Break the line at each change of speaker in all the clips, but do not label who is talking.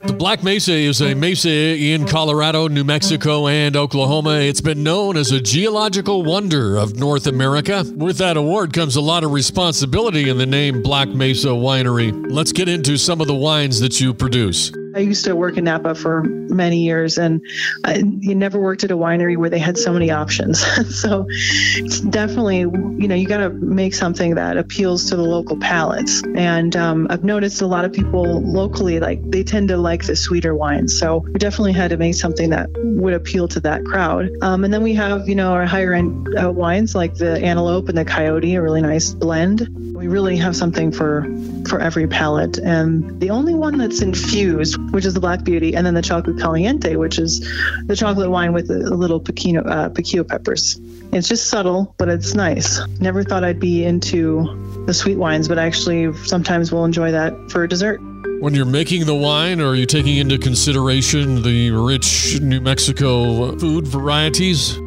The Black Mesa is a mesa in Colorado, New Mexico, and Oklahoma. It's been known as a geological wonder of North America. With that award comes a lot of responsibility in the name Black Mesa Winery. Let's get into some of the wines that you produce.
I used to work in Napa for many years, and I, you never worked at a winery where they had so many options. so it's definitely, you know, you got to make something that appeals to the local palates. And um, I've noticed a lot of people locally, like they tend to like the sweeter wines. So we definitely had to make something that would appeal to that crowd. Um, and then we have, you know, our higher end uh, wines like the Antelope and the Coyote, a really nice blend. We really have something for for every palate. And the only one that's infused which is the Black Beauty, and then the Chocolate Caliente, which is the chocolate wine with a, little piquino, uh, peppers. It's just subtle, but it's nice. Never thought I'd be into the sweet wines, but actually sometimes we'll enjoy that for a dessert.
When you're making the wine, are you taking into consideration the rich New Mexico food varieties?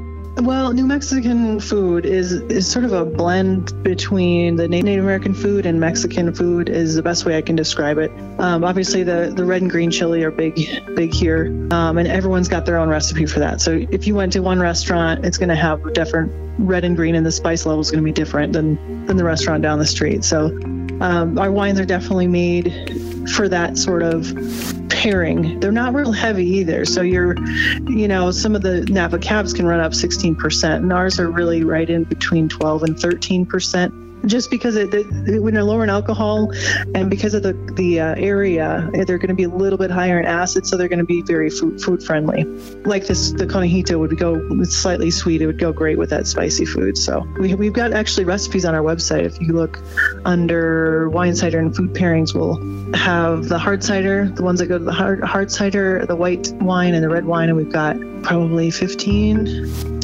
Well, New Mexican food is is sort of a blend between the Native American food and Mexican food is the best way I can describe it. Um, obviously, the the red and green chili are big big here, um, and everyone's got their own recipe for that. So if you went to one restaurant, it's going to have different red and green, and the spice level is going to be different than than the restaurant down the street. So um, our wines are definitely made for that sort of pairing. They're not real heavy either. So you're, you know, some of the Napa cabs can run up 16%, and ours are really right in between 12 and 13% just because it, it, when they're lower in alcohol and because of the the uh, area, they're going to be a little bit higher in acid, so they're going to be very food, food friendly. Like this, the conejito would go slightly sweet. It would go great with that spicy food. So we, we've got actually recipes on our website. If you look under wine cider and food pairings, we'll have the hard cider, the ones that go to the hard, hard cider, the white wine, and the red wine, and we've got probably 15.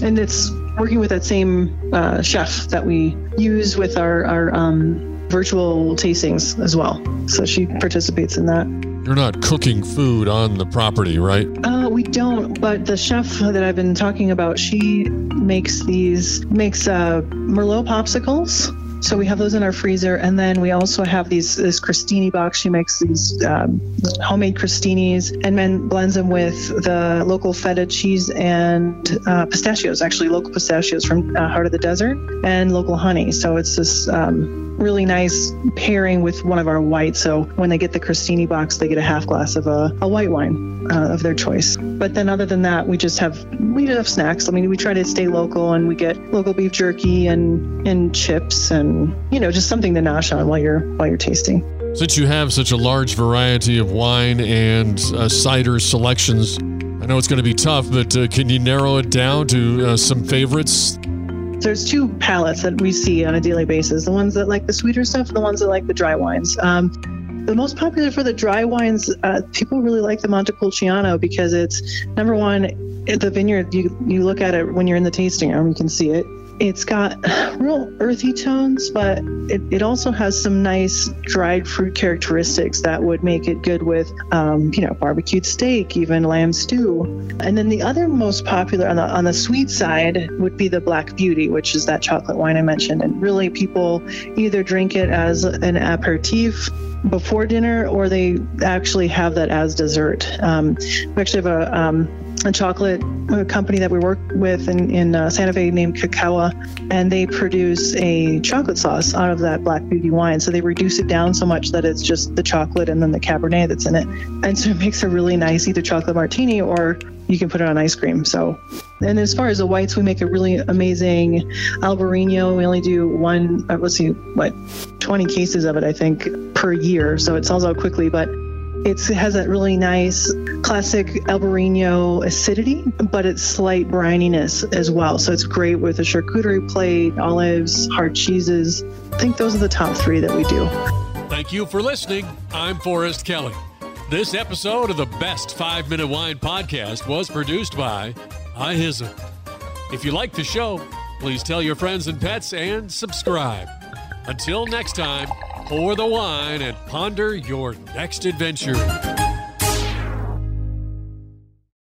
And it's working with that same uh, chef that we use with our, our um, virtual tastings as well. So she participates in that.
You're not cooking food on the property, right?
Uh, we don't, but the chef that I've been talking about, she makes these, makes uh, Merlot popsicles so we have those in our freezer, and then we also have these this crostini box. She makes these um, homemade crostinis, and then blends them with the local feta cheese and uh, pistachios. Actually, local pistachios from uh, Heart of the Desert and local honey. So it's this um, really nice pairing with one of our whites. So when they get the crostini box, they get a half glass of a, a white wine uh, of their choice. But then other than that, we just have we just have snacks. I mean, we try to stay local, and we get local beef jerky and and chips and you know just something to nosh on while you're while you're tasting.
Since you have such a large variety of wine and uh, cider selections, I know it's going to be tough, but uh, can you narrow it down to uh, some favorites?
There's two palates that we see on a daily basis: the ones that like the sweeter stuff, and the ones that like the dry wines. Um, the most popular for the dry wines, uh, people really like the Montepulciano because it's number one, the vineyard. You you look at it when you're in the tasting room, you can see it it's got real earthy tones, but it, it also has some nice dried fruit characteristics that would make it good with, um, you know, barbecued steak, even lamb stew. And then the other most popular on the on the sweet side would be the Black Beauty, which is that chocolate wine I mentioned. And really, people either drink it as an aperitif before dinner or they actually have that as dessert. Um, we actually have a um, a chocolate company that we work with in, in uh, Santa Fe named Kakawa, and they produce a chocolate sauce out of that Black Beauty wine. So they reduce it down so much that it's just the chocolate and then the Cabernet that's in it. And so it makes a really nice either chocolate martini or you can put it on ice cream. So, and as far as the whites, we make a really amazing Albarino. We only do one, uh, let's see, what, 20 cases of it, I think, per year. So it sells out quickly, but it has that really nice classic Albarino acidity, but it's slight brininess as well. So it's great with a charcuterie plate, olives, hard cheeses. I think those are the top three that we do.
Thank you for listening. I'm Forrest Kelly. This episode of the Best Five Minute Wine Podcast was produced by I hism. If you like the show, please tell your friends and pets and subscribe. Until next time, pour the wine and ponder your next adventure.